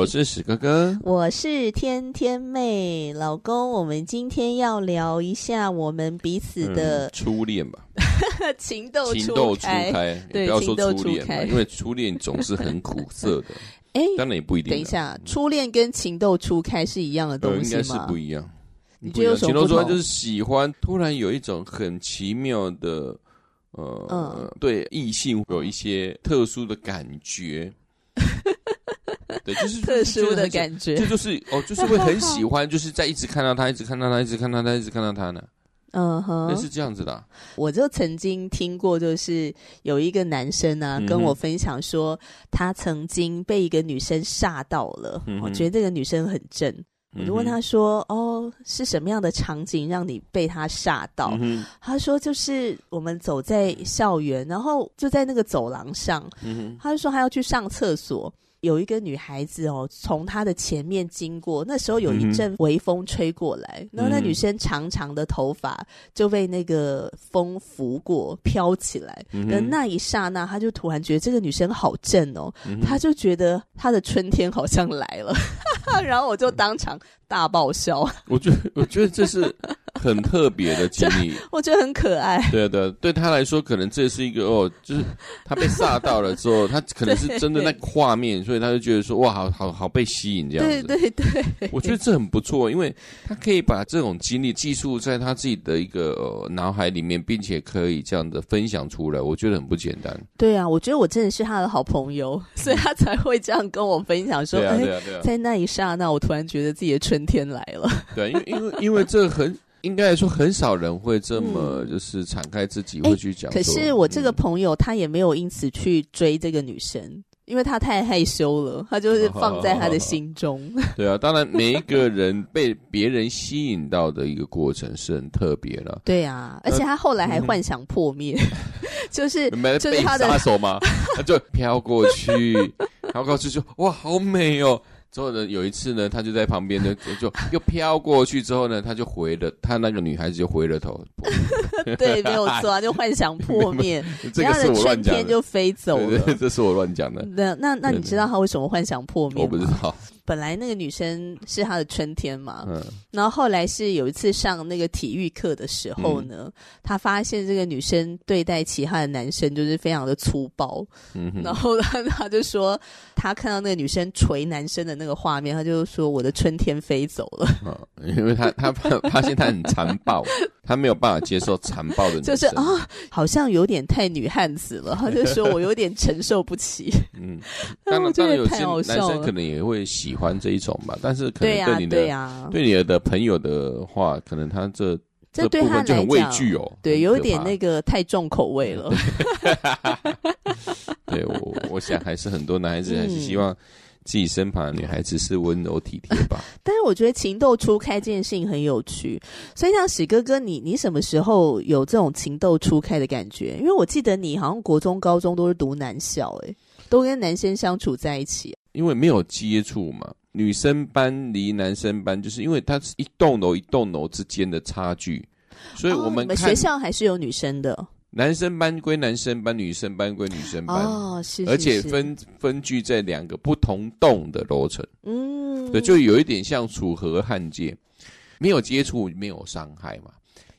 我是史哥哥，我是天天妹，老公，我们今天要聊一下我们彼此的、嗯、初恋吧，情窦情窦初开，对，不要说初恋开因为初恋总是很苦涩的。哎，当然也不一定。等一下，初恋跟情窦初开是一样的东西吗？应该是不一样。你觉得有什么情窦初开就是喜欢，突然有一种很奇妙的，呃，嗯、对异性有一些特殊的感觉。对，就是特殊的感觉，这就，就是哦，就是会很喜欢，就是在一直看到他，一直看到他，一直看到他，一直看到他呢。嗯哼，那是这样子的啊。我就曾经听过，就是有一个男生啊，跟我分享说，他曾经被一个女生吓到了。我觉得这个女生很正。我就问他说：“哦，是什么样的场景让你被他吓到？”嗯，他说：“就是我们走在校园，然后就在那个走廊上。嗯哼，他就说他要去上厕所。”有一个女孩子哦，从他的前面经过，那时候有一阵微风吹过来，嗯、然后那女生长长的头发就被那个风拂过飘起来，那一刹那，他就突然觉得这个女生好正哦，嗯、他就觉得他的春天好像来了，然后我就当场大爆笑。我觉得，我觉得这是。很特别的经历，我觉得很可爱。对对，对他来说，可能这是一个哦，就是他被吓到了之后，他可能是真的那个画面，所以他就觉得说哇，好好好被吸引这样子。对对对，我觉得这很不错，因为他可以把这种经历记述在他自己的一个、呃、脑海里面，并且可以这样的分享出来，我觉得很不简单。对啊，我觉得我真的是他的好朋友，所以他才会这样跟我分享说，哎，在那一刹那，我突然觉得自己的春天来了。对，因为因为因为这很。应该来说，很少人会这么就是敞开自己，会去讲。可是我这个朋友，他也没有因此去追这个女生，嗯、因为他太害羞了，他就是放在他的心中。好好好好对啊，当然每一个人被别人吸引到的一个过程是很特别了。对啊，而且他后来还幻想破灭，嗯、就是没就是他的杀手吗？他就飘过去，飘过去就哇，好美哦。之后呢，有一次呢，他就在旁边呢，就又飘过去。之后呢，他就回了，他那个女孩子就回了头。对，没有错啊，就幻想破灭，这个是我乱讲的，春天就飞走了。这是我乱讲的。那那那你知道他为什么幻想破灭吗？我不知道。本来那个女生是他的春天嘛，嗯，然后后来是有一次上那个体育课的时候呢，嗯、他发现这个女生对待其他的男生就是非常的粗暴，嗯哼，然后他他就说他看到那个女生捶男生的那个画面，他就说我的春天飞走了，嗯、因为他他发现他很残暴，他没有办法接受残暴的女生，就是啊、哦，好像有点太女汉子了，他就说我有点承受不起，嗯，当然当然有些男生可能也会喜欢。这一种吧，但是可能对你的对、啊对，啊、对你的朋友的话，可能他这这部分就很畏惧哦，对，有点那个太重口味了。对，我我想还是很多男孩子还是希望自己身旁的女孩子是温柔体贴吧。但是我觉得情窦初开这件事情很有趣，所以像史哥哥，你你什么时候有这种情窦初开的感觉？因为我记得你好像国中、高中都是读男校，诶，都跟男生相处在一起。因为没有接触嘛，女生班离男生班，就是因为它是一栋楼一栋楼之间的差距，所以我们、学校还是有女生的。男生班归男生班，女生班归女生班。哦，是，是，是，而且分分居在两个不同栋的楼层。嗯，对，就有一点像楚河汉界，没有接触，没有伤害嘛。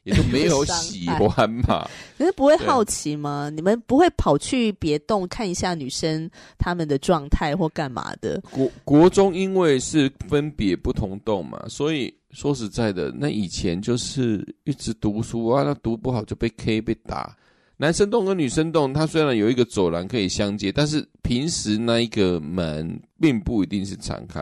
也就没有 喜欢嘛？可是不会好奇吗？你们不会跑去别栋看一下女生她们的状态或干嘛的？国国中因为是分别不同栋嘛，所以说实在的，那以前就是一直读书啊，那读不好就被 K 被打。男生栋跟女生栋，它虽然有一个走廊可以相接，但是平时那一个门并不一定是敞开。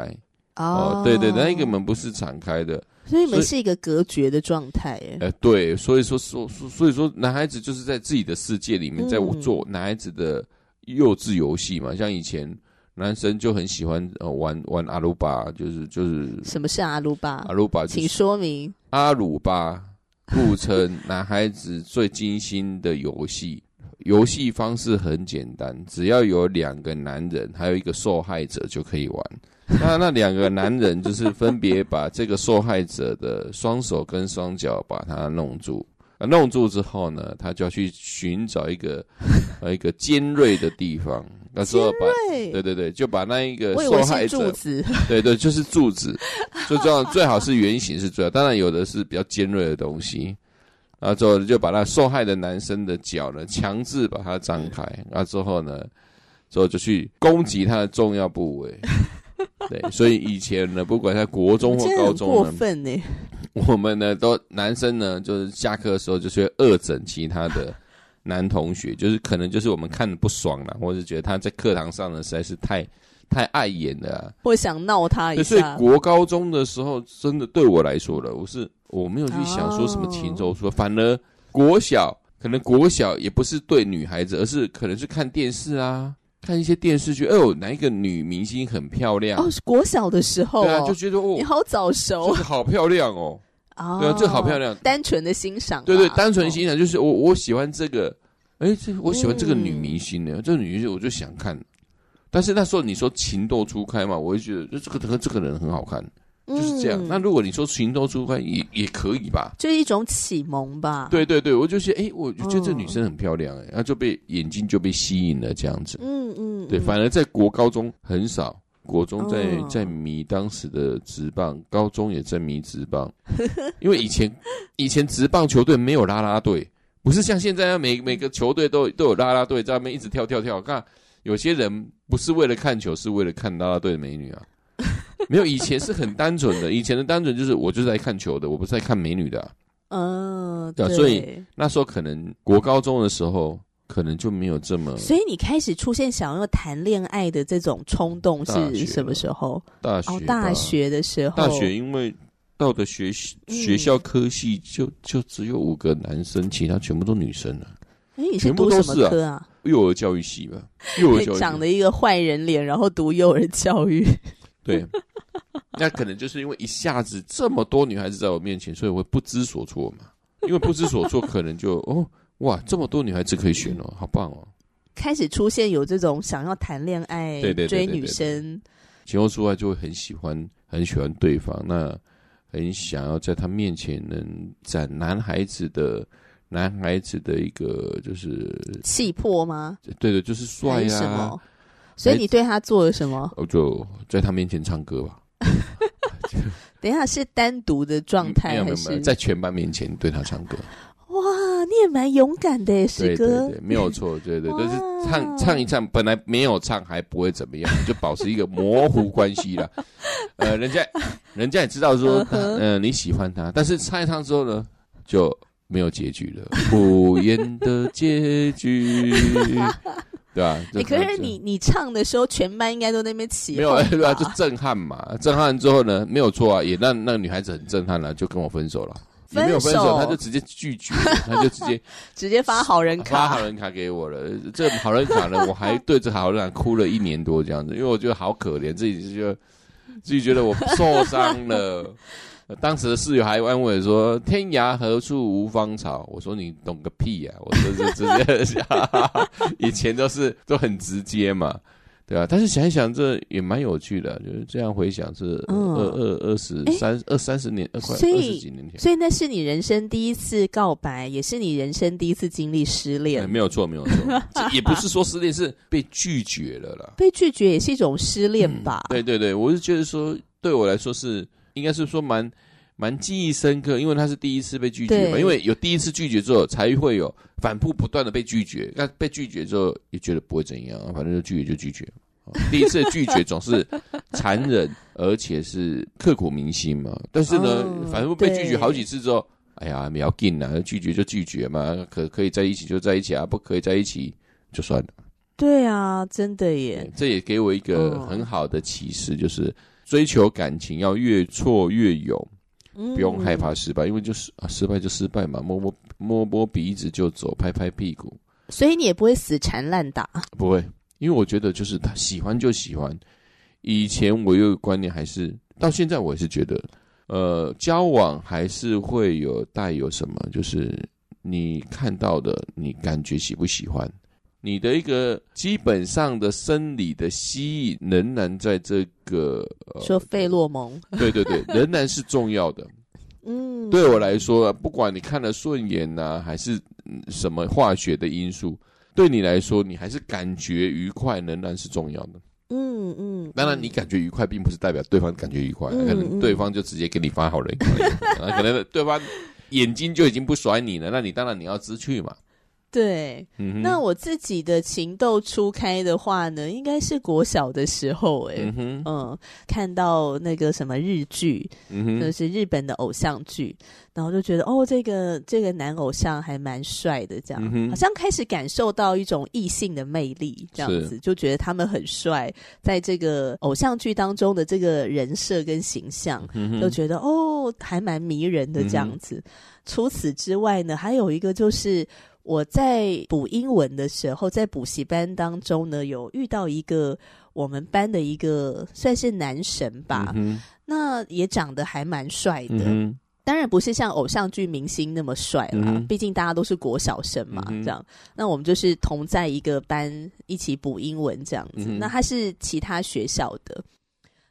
哦，哦，对对，那一个门不是敞开的。所以你们是一个隔绝的状态，哎，呃，对，所以说，所所以说，男孩子就是在自己的世界里面，在做男孩子的幼稚游戏嘛，像以前。男生就很喜欢呃玩玩阿鲁巴，就是就是什么是阿鲁巴？阿鲁巴，请说明。阿鲁巴故称男孩子最精心的游戏，游戏方式很简单，只要有两个男人，还有一个受害者就可以玩。那那两个男人就是分别把这个受害者的双手跟双脚把他弄住。弄住之后呢，他就要去寻找一个 呃一个尖锐的地方，那时候把对对对，就把那一个受害者柱子，对对，就是柱子，就这样最好是圆形是最好，当然有的是比较尖锐的东西，然后之后就把那受害的男生的脚呢强制把它张开，然后之后呢，之后就去攻击他的重要部位，对，所以以前呢，不管在国中或高中呢，过分呢。我们呢，都男生呢，就是下课的时候就是会恶整其他的 男同学，就是可能就是我们看的不爽了，或者是觉得他在课堂上呢实在是太太碍眼了，啊，或想闹他一下。所以国高中的时候，真的对我来说了，我是我没有去想说什么情周说，反而国小可能国小也不是对女孩子，而是可能是看电视啊，看一些电视剧，哎呦，哪一个女明星很漂亮？哦，是国小的时候，对啊，就觉得哦，你好早熟，就是好漂亮哦。对啊，这好漂亮。单纯的欣赏，对对，单纯欣赏就是我我喜欢这个，哎，这我喜欢这个女明星呢。这个女明星我就想看，但是那时候你说情窦初开嘛，我就觉得就这个和这个人很好看，就是这样。那如果你说情窦初开也也可以吧，就是一种启蒙吧。对对对，我就觉得哎，我就觉得这女生很漂亮，哎，然后就被眼睛就被吸引了这样子。嗯嗯，对，反而在国高中很少。国中在在迷当时的职棒，高中也在迷职棒，因为以前以前职棒球队没有啦啦队，不是像现在每每个球队都都有啦啦队在那边一直跳跳跳。看有些人不是为了看球，是为了看啦啦队的美女啊。没有，以前是很单纯的，以前的单纯就是我就是在看球的，我不是在看美女的啊。嗯，对，所以那时候可能国高中的时候。可能就没有这么，所以你开始出现想要谈恋爱的这种冲动是什么时候？大学，哦，大学的时候。大学因为到的学学校科系就就只有五个男生，其他全部都女生了。哎，你是读什么科啊？幼儿教育系吧，幼儿教育长了一个坏人脸，然后读幼儿教育。对，那可能就是因为一下子这么多女孩子在我面前，所以我会不知所措嘛。因为不知所措，可能就哦。哇，这么多女孩子可以选哦，好棒哦！开始出现有这种想要谈恋爱、对对追女生，情窦初开就会很喜欢，很喜欢对方，那很想要在他面前能展男孩子的男孩子的一个就是气魄吗？对对，就是帅呀、啊。所以你对他做了什么？我就在他面前唱歌吧。等一下是单独的状态，没有没有，在全班面前对他唱歌。哇，你也蛮勇敢的，师哥。对对对，没有错，对对，就是唱唱一唱，本来没有唱还不会怎么样，就保持一个模糊关系了。呃，人家人家也知道说，嗯、呃，你喜欢他，但是唱一唱之后呢，就没有结局了，不言的结局，对啊？你、欸、可是你你唱的时候，全班应该都在那边起，没有对啊？就震撼嘛，震撼之后呢，没有错啊，也让那个女孩子很震撼了，就跟我分手了。也没有分手，他就直接拒绝，他就直接直接发好人卡，发好人卡给我了。这好人卡呢，我还对着好人卡哭了一年多这样子，因为我觉得好可怜，自己就自己觉得我受伤了。当时的室友还安慰说：“天涯何处无芳草。”我说：“你懂个屁呀、啊！”我就是直接，以前都是都很直接嘛。对啊，但是想一想，这也蛮有趣的，就是这样回想，是二二二十三二三十年，二快二十几年前，所以那是你人生第一次告白，也是你人生第一次经历失恋。没有错，没有错，也不是说失恋，是被拒绝了啦。被拒绝也是一种失恋吧？对对对，我是觉得说，对我来说是应该是说蛮。蛮记忆深刻，因为他是第一次被拒绝嘛，因为有第一次拒绝之后，才会有反复不断的被拒绝。那被拒绝之后，也觉得不会怎样，反正就拒绝就拒绝。第一次的拒绝总是残忍，而且是刻骨铭心嘛。但是呢，反复被拒绝好几次之后，哎呀，苗要紧啊，拒绝就拒绝嘛，可可以在一起就在一起啊，不可以在一起就算了。对啊，真的耶，这也给我一个很好的启示，就是追求感情要越挫越勇。嗯、不用害怕失败，因为就是啊，失败就失败嘛，摸摸摸摸鼻子就走，拍拍屁股。所以你也不会死缠烂打，不会，因为我觉得就是他喜欢就喜欢。以前我有个观念，还是到现在我也是觉得，呃，交往还是会有带有什么，就是你看到的，你感觉喜不喜欢？你的一个基本上的生理的吸引，仍然在这个、呃、说费洛蒙，对对对，仍然是重要的。嗯，对我来说，不管你看了顺眼呐、啊，还是什么化学的因素，对你来说，你还是感觉愉快，仍然是重要的。嗯嗯，当然，你感觉愉快，并不是代表对方感觉愉快，嗯、可能对方就直接给你发好人卡，嗯、可能对方眼睛就已经不甩你了，那你当然你要知趣嘛。对，嗯、那我自己的情窦初开的话呢，应该是国小的时候、欸，哎、嗯，嗯，看到那个什么日剧，嗯，就是日本的偶像剧，然后就觉得哦，这个这个男偶像还蛮帅的，这样、嗯，好像开始感受到一种异性的魅力，这样子就觉得他们很帅，在这个偶像剧当中的这个人设跟形象，嗯、都觉得哦，还蛮迷人的这样子、嗯。除此之外呢，还有一个就是。我在补英文的时候，在补习班当中呢，有遇到一个我们班的一个算是男神吧，嗯、那也长得还蛮帅的、嗯，当然不是像偶像剧明星那么帅啦、嗯，毕竟大家都是国小生嘛、嗯，这样。那我们就是同在一个班一起补英文这样子、嗯。那他是其他学校的，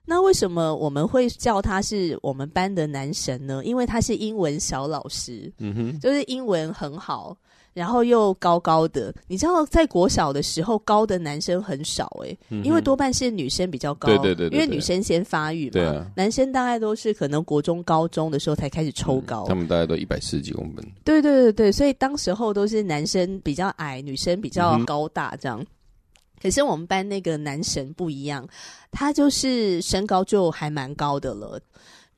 那为什么我们会叫他是我们班的男神呢？因为他是英文小老师，嗯哼，就是英文很好。然后又高高的，你知道，在国小的时候，高的男生很少哎、欸嗯，因为多半是女生比较高，对对对，对，因为女生先发育嘛，对啊，男生大概都是可能国中、高中的时候才开始抽高，嗯、他们大概都一百四十几公分，对对对对，所以当时候都是男生比较矮，女生比较高大这样。嗯、可是我们班那个男神不一样，他就是身高就还蛮高的了。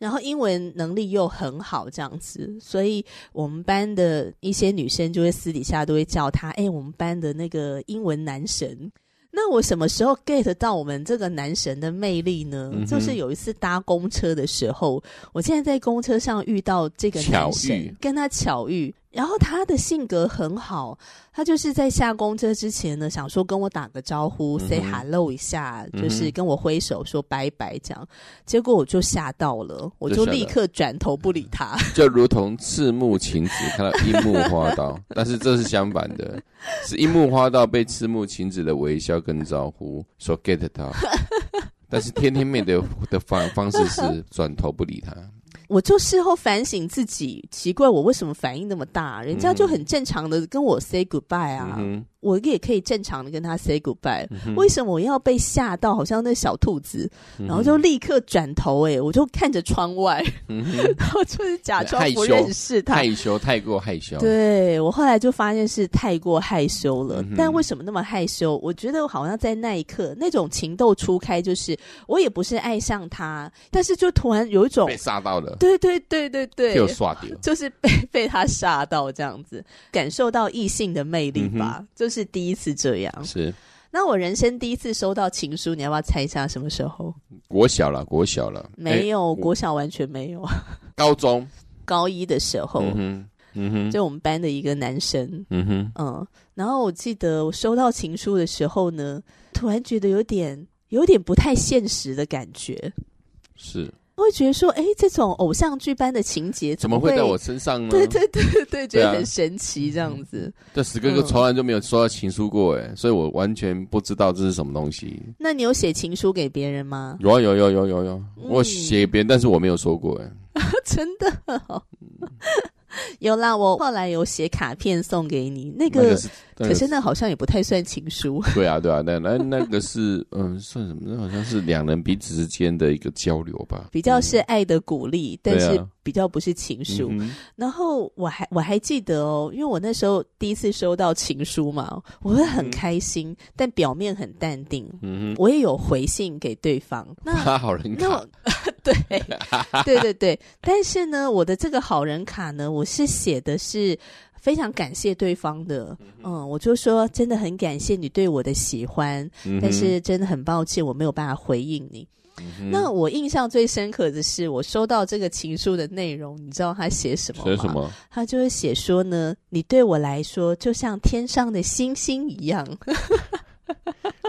然后英文能力又很好，这样子，所以我们班的一些女生就会私底下都会叫他，哎，我们班的那个英文男神。那我什么时候 get 到我们这个男神的魅力呢？嗯、就是有一次搭公车的时候，我现在在公车上遇到这个男神，跟他巧遇。然后他的性格很好，他就是在下公车之前呢，想说跟我打个招呼、嗯、，say hello 一下，就是跟我挥手说拜拜这样。结果我就吓到了，我就立刻转头不理他，就如同赤木晴子看到樱木花道，但是这是相反的，是樱木花道被赤木晴子的微笑跟招呼说 get 到，但是天天妹的的方方式是转头不理他。我就事后反省自己，奇怪我为什么反应那么大？人家就很正常的跟我 say goodbye 啊。嗯我也可以正常的跟他 say goodbye，嗯、为什么我要被吓到？好像那小兔子，嗯、然后就立刻转头、欸，哎，我就看着窗外，嗯、然后就是假装不认识他，害羞，害羞太过害羞。对，我后来就发现是太过害羞了、嗯。但为什么那么害羞？我觉得好像在那一刻，那种情窦初开，就是我也不是爱上他，但是就突然有一种被吓到了。对对对对对，就刷掉，就是被 被他吓到这样子，感受到异性的魅力吧，嗯、就。是第一次这样，是。那我人生第一次收到情书，你要不要猜一下什么时候？国小了，国小了，没有，国小完全没有。高中高一的时候，嗯哼，就我们班的一个男生，嗯哼，嗯。然后我记得我收到情书的时候呢，突然觉得有点有点不太现实的感觉，是。会觉得说，哎，这种偶像剧般的情节怎么会在我身上呢？对对对对，觉得很神奇这样子。这十哥哥从来就没有收到情书过，哎，所以我完全不知道这是什么东西。那你有写情书给别人吗？有啊，有有有有有，我写别人，但是我没有说过，哎，真的。有啦，我后来有写卡片送给你，那个，那个是那个、可是那好像也不太算情书。对啊，对啊，那那那个是嗯，算什么？那好像是两人彼此之间的一个交流吧，比较是爱的鼓励，嗯、但是比较不是情书。啊、然后我还我还记得哦，因为我那时候第一次收到情书嘛，我会很开心，嗯、但表面很淡定。嗯，我也有回信给对方。那他好人卡，对对对对，但是呢，我的这个好人卡呢，我是写的是非常感谢对方的，嗯，我就说真的很感谢你对我的喜欢，但是真的很抱歉我没有办法回应你。那我印象最深刻的是，我收到这个情书的内容，你知道他写什么吗？写什么？他就会写说呢，你对我来说就像天上的星星一样。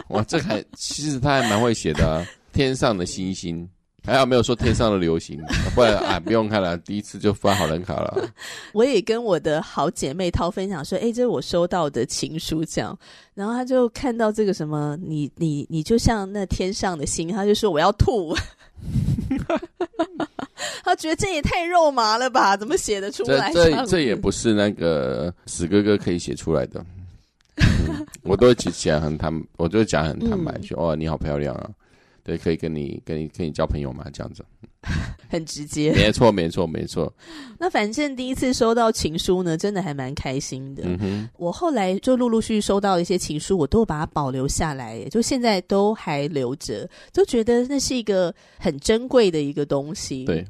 哇，这还其实他还蛮会写的啊，天上的星星。还好没有说天上的流星，不然啊不用看了，第一次就发好人卡了。我也跟我的好姐妹涛分享说，哎、欸，这是我收到的情书，这样，然后她就看到这个什么，你你你就像那天上的星，她就说我要吐，她觉得这也太肉麻了吧？怎么写得出来？这这这也不是那个死哥哥可以写出来的，嗯、我都会讲很坦，我就讲很坦白，说、嗯、哦，你好漂亮啊。对，可以跟你、跟你、跟你交朋友吗？这样子，很直接。没错，没错，没错。那反正第一次收到情书呢，真的还蛮开心的。我后来就陆陆续续收到一些情书，我都把它保留下来，就现在都还留着，都觉得那是一个很珍贵的一个东西。对。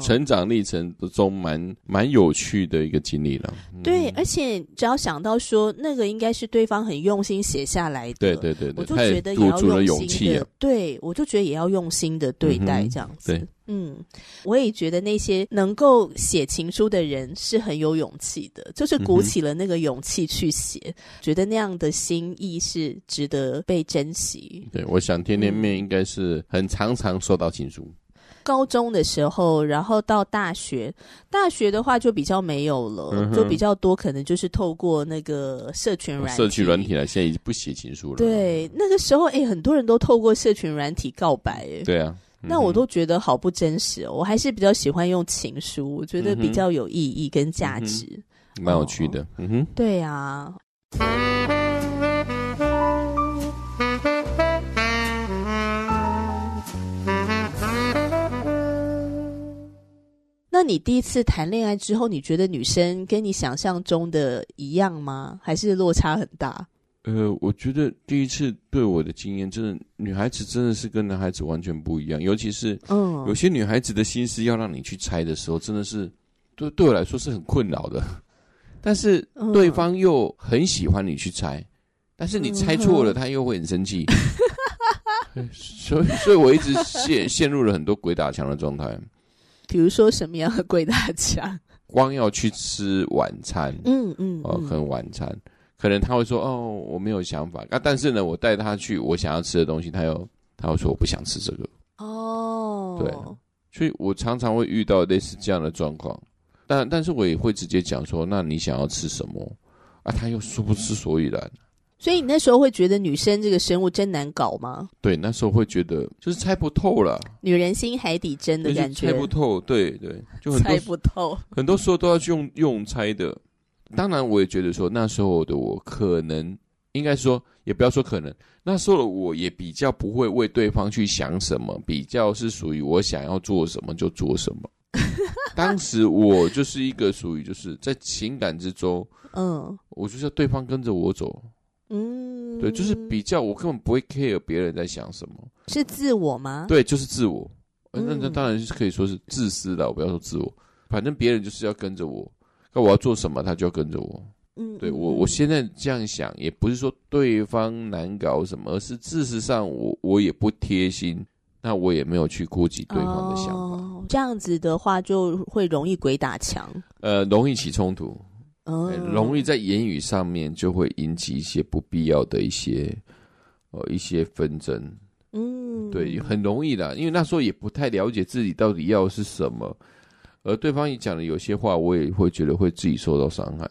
成长历程中蛮蛮有趣的一个经历了。对，而且只要想到说那个应该是对方很用心写下来的，对对对，我就觉得也要用心的。对，我就觉得也要用心的对待这样子。对，嗯，我也觉得那些能够写情书的人是很有勇气的，就是鼓起了那个勇气去写，觉得那样的心意是值得被珍惜。对，我想天天面应该是很常常收到情书。高中的时候，然后到大学，大学的话就比较没有了，嗯、就比较多可能就是透过那个社群软体，社群软体了，现在已经不写情书了。对，那个时候哎，很多人都透过社群软体告白，哎，对啊，嗯、那我都觉得好不真实哦。我还是比较喜欢用情书，我觉得比较有意义跟价值，蛮、嗯、有趣的。嗯哼，对啊。你第一次谈恋爱之后，你觉得女生跟你想象中的一样吗？还是落差很大？呃，我觉得第一次对我的经验，真的女孩子真的是跟男孩子完全不一样，尤其是嗯，有些女孩子的心思要让你去猜的时候，真的是对对我来说是很困扰的。但是对方又很喜欢你去猜，但是你猜错了，他又会很生气。所以，所以我一直陷陷入了很多鬼打墙的状态。比如说什么样的鬼打墙？光要去吃晚餐，嗯嗯，哦，很晚餐，可能他会说哦，我没有想法啊。但是呢，我带他去我想要吃的东西，他又他会说我不想吃这个。哦，对，所以我常常会遇到类似这样的状况。但但是我也会直接讲说，那你想要吃什么？啊，他又说不出所以然。所以你那时候会觉得女生这个生物真难搞吗？对，那时候会觉得就是猜不透了，女人心海底针的感觉，猜不透。对对，就很多猜不透，很多时候都要去用用猜的。当然，我也觉得说那时候的我可能应该说，也不要说可能，那时候的我也比较不会为对方去想什么，比较是属于我想要做什么就做什么。当时我就是一个属于就是在情感之中，嗯，我就是要对方跟着我走。嗯，对，就是比较，我根本不会 care 别人在想什么，是自我吗？对，就是自我。那那当然是可以说是自私的，我不要说自我。反正别人就是要跟着我，那我要做什么，他就要跟着我。嗯，对我，我现在这样想，也不是说对方难搞什么，而是事实上我我也不贴心，那我也没有去顾及对方的想法。哦，这样子的话就会容易鬼打墙，呃，容易起冲突。容易在言语上面就会引起一些不必要的一些呃一些纷争。嗯，对，很容易的，因为那时候也不太了解自己到底要的是什么，而对方也讲的有些话，我也会觉得会自己受到伤害。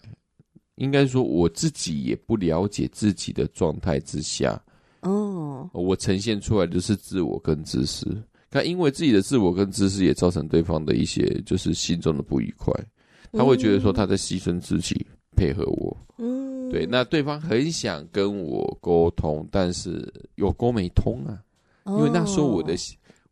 应该说我自己也不了解自己的状态之下，哦，我呈现出来的是自我跟自私，但因为自己的自我跟自私也造成对方的一些就是心中的不愉快。他会觉得说他在牺牲自己配合我，嗯，对。那对方很想跟我沟通，但是有沟没通啊。因为那时候我的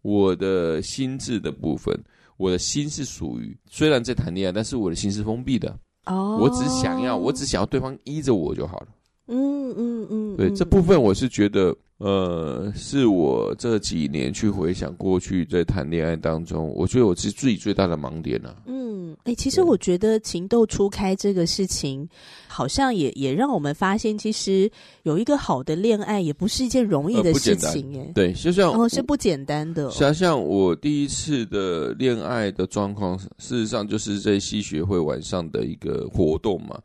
我的心智的部分，我的心是属于虽然在谈恋爱，但是我的心是封闭的。哦，我只想要，我只想要对方依着我就好了。嗯嗯嗯，对，这部分我是觉得，呃，是我这几年去回想过去在谈恋爱当中，我觉得我是自己最大的盲点了、啊。嗯，哎、欸，其实我觉得情窦初开这个事情，好像也也让我们发现，其实有一个好的恋爱也不是一件容易的事情、欸，哎，对，就像哦，是不简单的。想想我第一次的恋爱的状况，事实上就是在西学会晚上的一个活动嘛。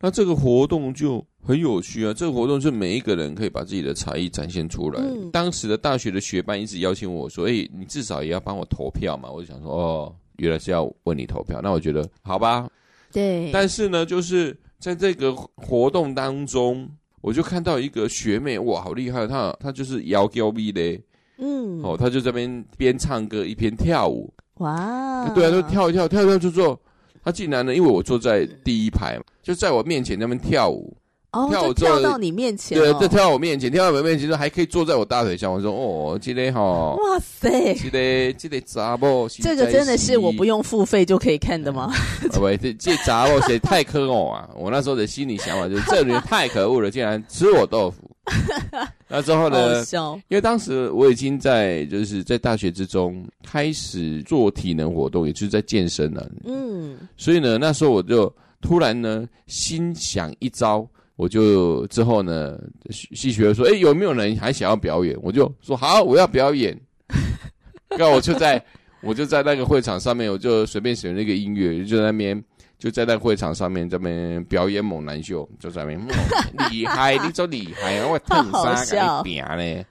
那这个活动就很有趣啊！这个活动是每一个人可以把自己的才艺展现出来。嗯、当时的大学的学班一直邀请我说：“哎，你至少也要帮我投票嘛。”我就想说：“哦，原来是要为你投票。”那我觉得好吧。对。但是呢，就是在这个活动当中，我就看到一个学妹，哇，好厉害！她她就是摇高 V 的，嗯，哦，她就这边边唱歌一边跳舞。哇！对啊，就跳一跳，跳一跳就做。她竟然呢，因为我坐在第一排，就在我面前那边跳舞，哦、跳到你面前，对，就跳到我面前，跳到我面前，就还可以坐在我大腿上。我说：“哦，这个好，哇塞，这个这个杂不？这个真的是我不用付费就可以看的吗？喂，这这杂不谁太可恶啊！我那时候的心理想法就是，这人太可恶了，竟然吃我豆腐。那之后呢？因为当时我已经在就是在大学之中开始做体能活动，也就是在健身了。嗯，所以呢，那时候我就突然呢心想一招，我就之后呢戏学说：“哎，有没有人还想要表演？”我就说：“好，我要表演。”那我就在我就在那个会场上面，我就随便选了一个音乐，就在那边。就在那会场上面这边表演猛男秀，就在那边 厉害，你真厉害啊！我烫啥给你拼呢？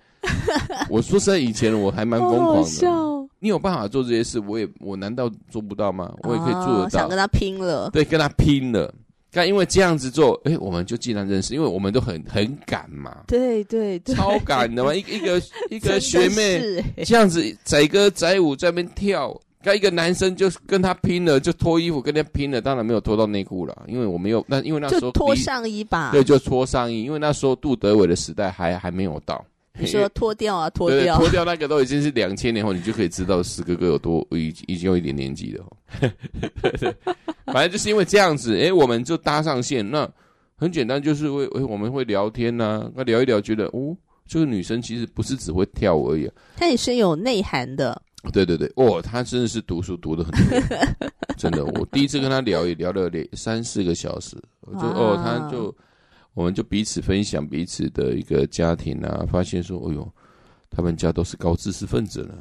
我说实在，以前我还蛮疯狂的。你有办法做这些事，我也我难道做不到吗？我也可以做得到。想跟他拼了，对，跟他拼了。但因为这样子做，哎，我们就既然认识，因为我们都很很赶嘛。对对对，超赶的嘛！一一个 一个学妹这样子载歌载舞在那边跳。刚一个男生就跟他拼了，就脱衣服跟他拼了，当然没有脱到内裤了，因为我没有。那因为那时候脱上衣吧，对，就脱上衣，因为那时候杜德伟的时代还还没有到。你说脱掉啊，脱掉，脱掉那个都已经是两千年后，你就可以知道石哥哥有多已已经有一点年纪了。反正就是因为这样子，哎，我们就搭上线。那很简单，就是会我们会聊天呐、啊，那聊一聊，觉得哦，这个女生其实不是只会跳舞而已，她也是有内涵的。对对对，哦，她真的是读书读的很多，真的。我第一次跟她聊也聊了两三四个小时，我就哦，她就我们就彼此分享彼此的一个家庭啊，发现说，哎呦，他们家都是高知识分子了，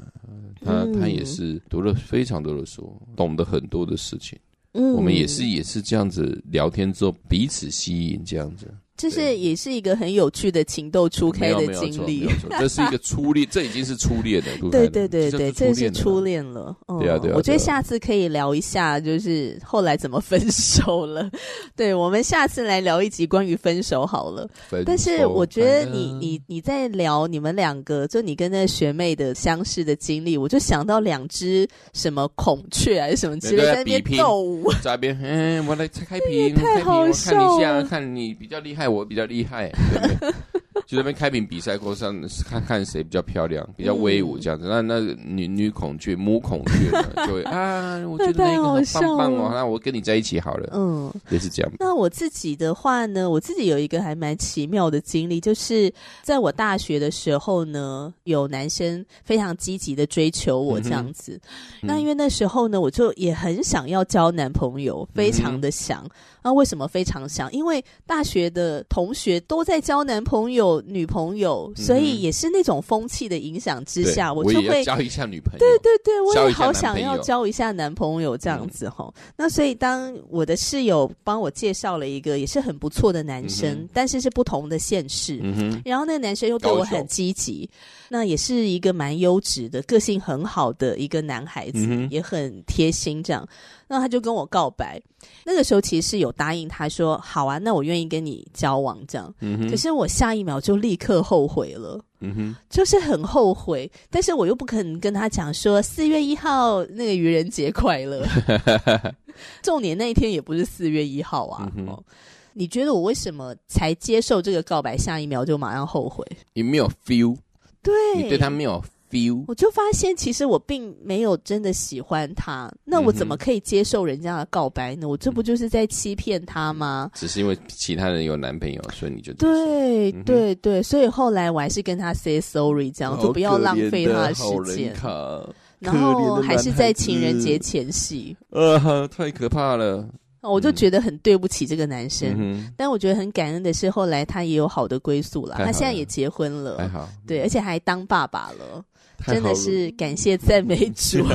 他他也是读了非常多的书，懂得很多的事情。嗯，我们也是也是这样子聊天之后彼此吸引这样子。这是也是一个很有趣的情窦初开的经历，这是一个初恋，这已经是初恋了。对对对对，这是初恋了。对啊对啊，我觉得下次可以聊一下，就是后来怎么分手了。对，我们下次来聊一集关于分手好了。但是我觉得你你你在聊你们两个，就你跟那个学妹的相识的经历，我就想到两只什么孔雀还是什么之类在那边斗舞，在那边嗯，我来开屏，开屏，我看一下，看你比较厉害。我比较厉害，对不对？就那边开屏比赛过上，看看谁比较漂亮，比较威武这样子。嗯、那那女女孔雀、母孔雀呢，就会啊，我觉得那个很棒棒哦，那我跟你在一起好了。嗯，也是这样。那我自己的话呢，我自己有一个还蛮奇妙的经历，就是在我大学的时候呢，有男生非常积极的追求我这样子。嗯、那因为那时候呢，我就也很想要交男朋友，非常的想。嗯啊、为什么非常想？因为大学的同学都在交男朋友。女朋友，所以也是那种风气的影响之下，我就会交一下女朋友。对对对，我也好想要交一下男朋友这样子哈。那所以当我的室友帮我介绍了一个也是很不错的男生，但是是不同的县市。然后那个男生又对我很积极，那也是一个蛮优质的、个性很好的一个男孩子，也很贴心这样。那他就跟我告白，那个时候其实是有答应他说好啊，那我愿意跟你交往这样。嗯。可是我下一秒就立刻后悔了，嗯哼，就是很后悔。但是我又不肯跟他讲说四月一号那个愚人节快乐，重点那一天也不是四月一号啊。嗯哼。你觉得我为什么才接受这个告白，下一秒就马上后悔？你没有 feel，对，你对他没有 feel。我就发现，其实我并没有真的喜欢他，那我怎么可以接受人家的告白呢？我这不就是在欺骗他吗？只是因为其他人有男朋友，所以你就对对对，所以后来我还是跟他 say sorry，这样就不要浪费他的时间。然后还是在情人节前夕，呃，太可怕了。我就觉得很对不起这个男生，嗯、但我觉得很感恩的是，后来他也有好的归宿了，他现在也结婚了，对，而且还当爸爸，了真的是感谢赞美主。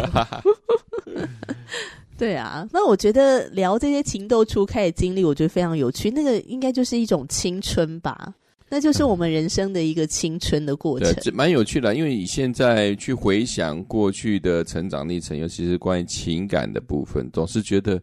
对啊，那我觉得聊这些情窦初开的经历，我觉得非常有趣。那个应该就是一种青春吧，那就是我们人生的一个青春的过程，嗯、蛮有趣的。因为你现在去回想过去的成长历程，尤其是关于情感的部分，总是觉得。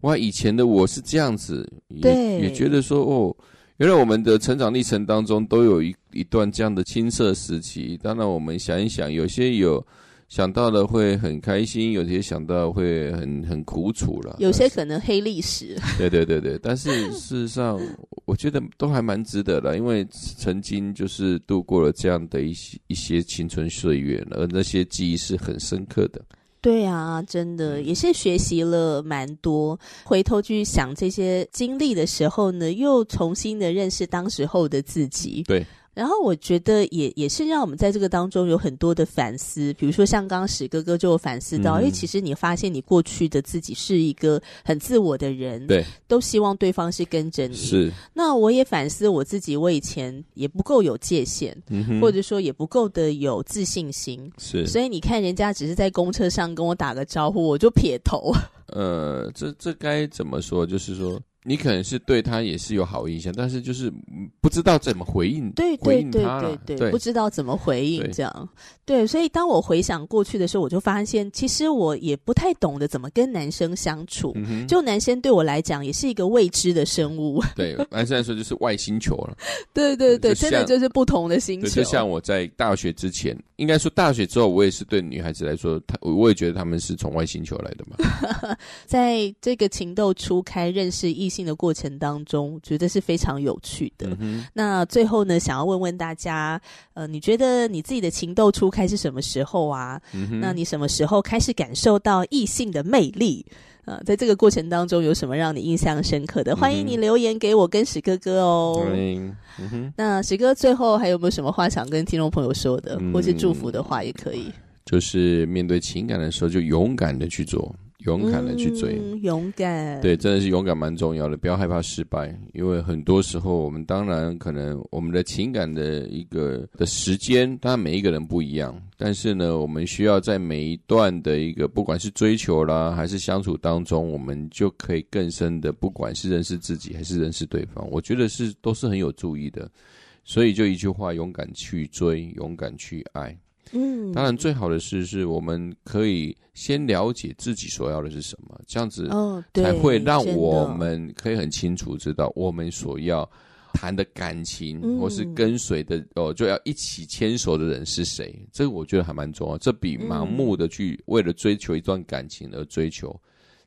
哇，以前的我是这样子，也也觉得说，哦，原来我们的成长历程当中都有一一段这样的青涩时期。当然，我们想一想，有些有想到的会很开心，有些想到会很很苦楚了，有些可能黑历史。对对对对，但是事实上，我觉得都还蛮值得的，因为曾经就是度过了这样的一些一些青春岁月，而那些记忆是很深刻的。对啊，真的也是学习了蛮多。回头去想这些经历的时候呢，又重新的认识当时候的自己。对。然后我觉得也也是让我们在这个当中有很多的反思，比如说像刚刚史哥哥就反思到，因为、嗯、其实你发现你过去的自己是一个很自我的人，对，都希望对方是跟着你。是。那我也反思我自己，我以前也不够有界限，嗯、哼或者说也不够的有自信心。是。所以你看，人家只是在公车上跟我打个招呼，我就撇头。呃，这这该怎么说？就是说。你可能是对他也是有好印象，但是就是不知道怎么回应，对对对对对，对不知道怎么回应这样，对，所以当我回想过去的时候，我就发现其实我也不太懂得怎么跟男生相处，嗯、就男生对我来讲也是一个未知的生物，对，男生来说就是外星球了，对对对，真的就是不同的星球，就像我在大学之前，应该说大学之后，我也是对女孩子来说，她我也觉得他们是从外星球来的嘛，在这个情窦初开认识异性的过程当中，觉得是非常有趣的。嗯、那最后呢，想要问问大家，呃，你觉得你自己的情窦初开是什么时候啊？嗯、那你什么时候开始感受到异性的魅力？呃，在这个过程当中，有什么让你印象深刻的？欢迎你留言给我跟史哥哥哦。那史哥最后还有没有什么话想跟听众朋友说的，嗯、或是祝福的话也可以？就是面对情感的时候，就勇敢的去做。勇敢的去追，嗯，勇敢，对，真的是勇敢蛮重要的，不要害怕失败，因为很多时候我们当然可能我们的情感的一个的时间，当然每一个人不一样，但是呢，我们需要在每一段的一个不管是追求啦，还是相处当中，我们就可以更深的，不管是认识自己还是认识对方，我觉得是都是很有注意的，所以就一句话，勇敢去追，勇敢去爱。嗯，当然，最好的是是我们可以先了解自己所要的是什么，这样子才会让我们可以很清楚知道我们所要谈的感情，或是跟随的哦，就要一起牵手的人是谁。这个我觉得还蛮重要，这比盲目的去为了追求一段感情而追求。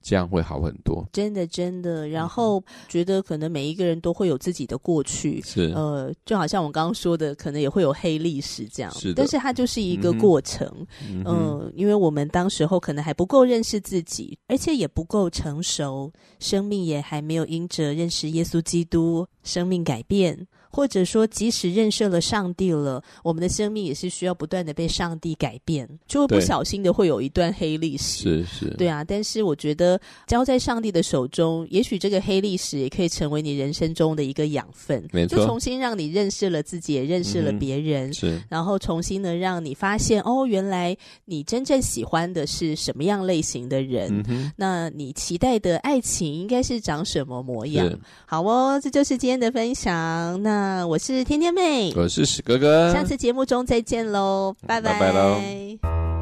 这样会好很多，真的真的。然后觉得可能每一个人都会有自己的过去，是呃，就好像我刚刚说的，可能也会有黑历史这样。是的，但是它就是一个过程，嗯、呃，因为我们当时候可能还不够认识自己，而且也不够成熟，生命也还没有因着认识耶稣基督，生命改变。或者说，即使认识了上帝了，我们的生命也是需要不断的被上帝改变，就会不小心的会有一段黑历史。是是，对啊。但是我觉得交在上帝的手中，也许这个黑历史也可以成为你人生中的一个养分，没错。就重新让你认识了自己，也认识了别人。嗯、是。然后重新的让你发现，哦，原来你真正喜欢的是什么样类型的人？嗯、那你期待的爱情应该是长什么模样？好哦，这就是今天的分享。那。我是天天妹，我是史哥哥，下次节目中再见喽，拜拜，拜拜。喽。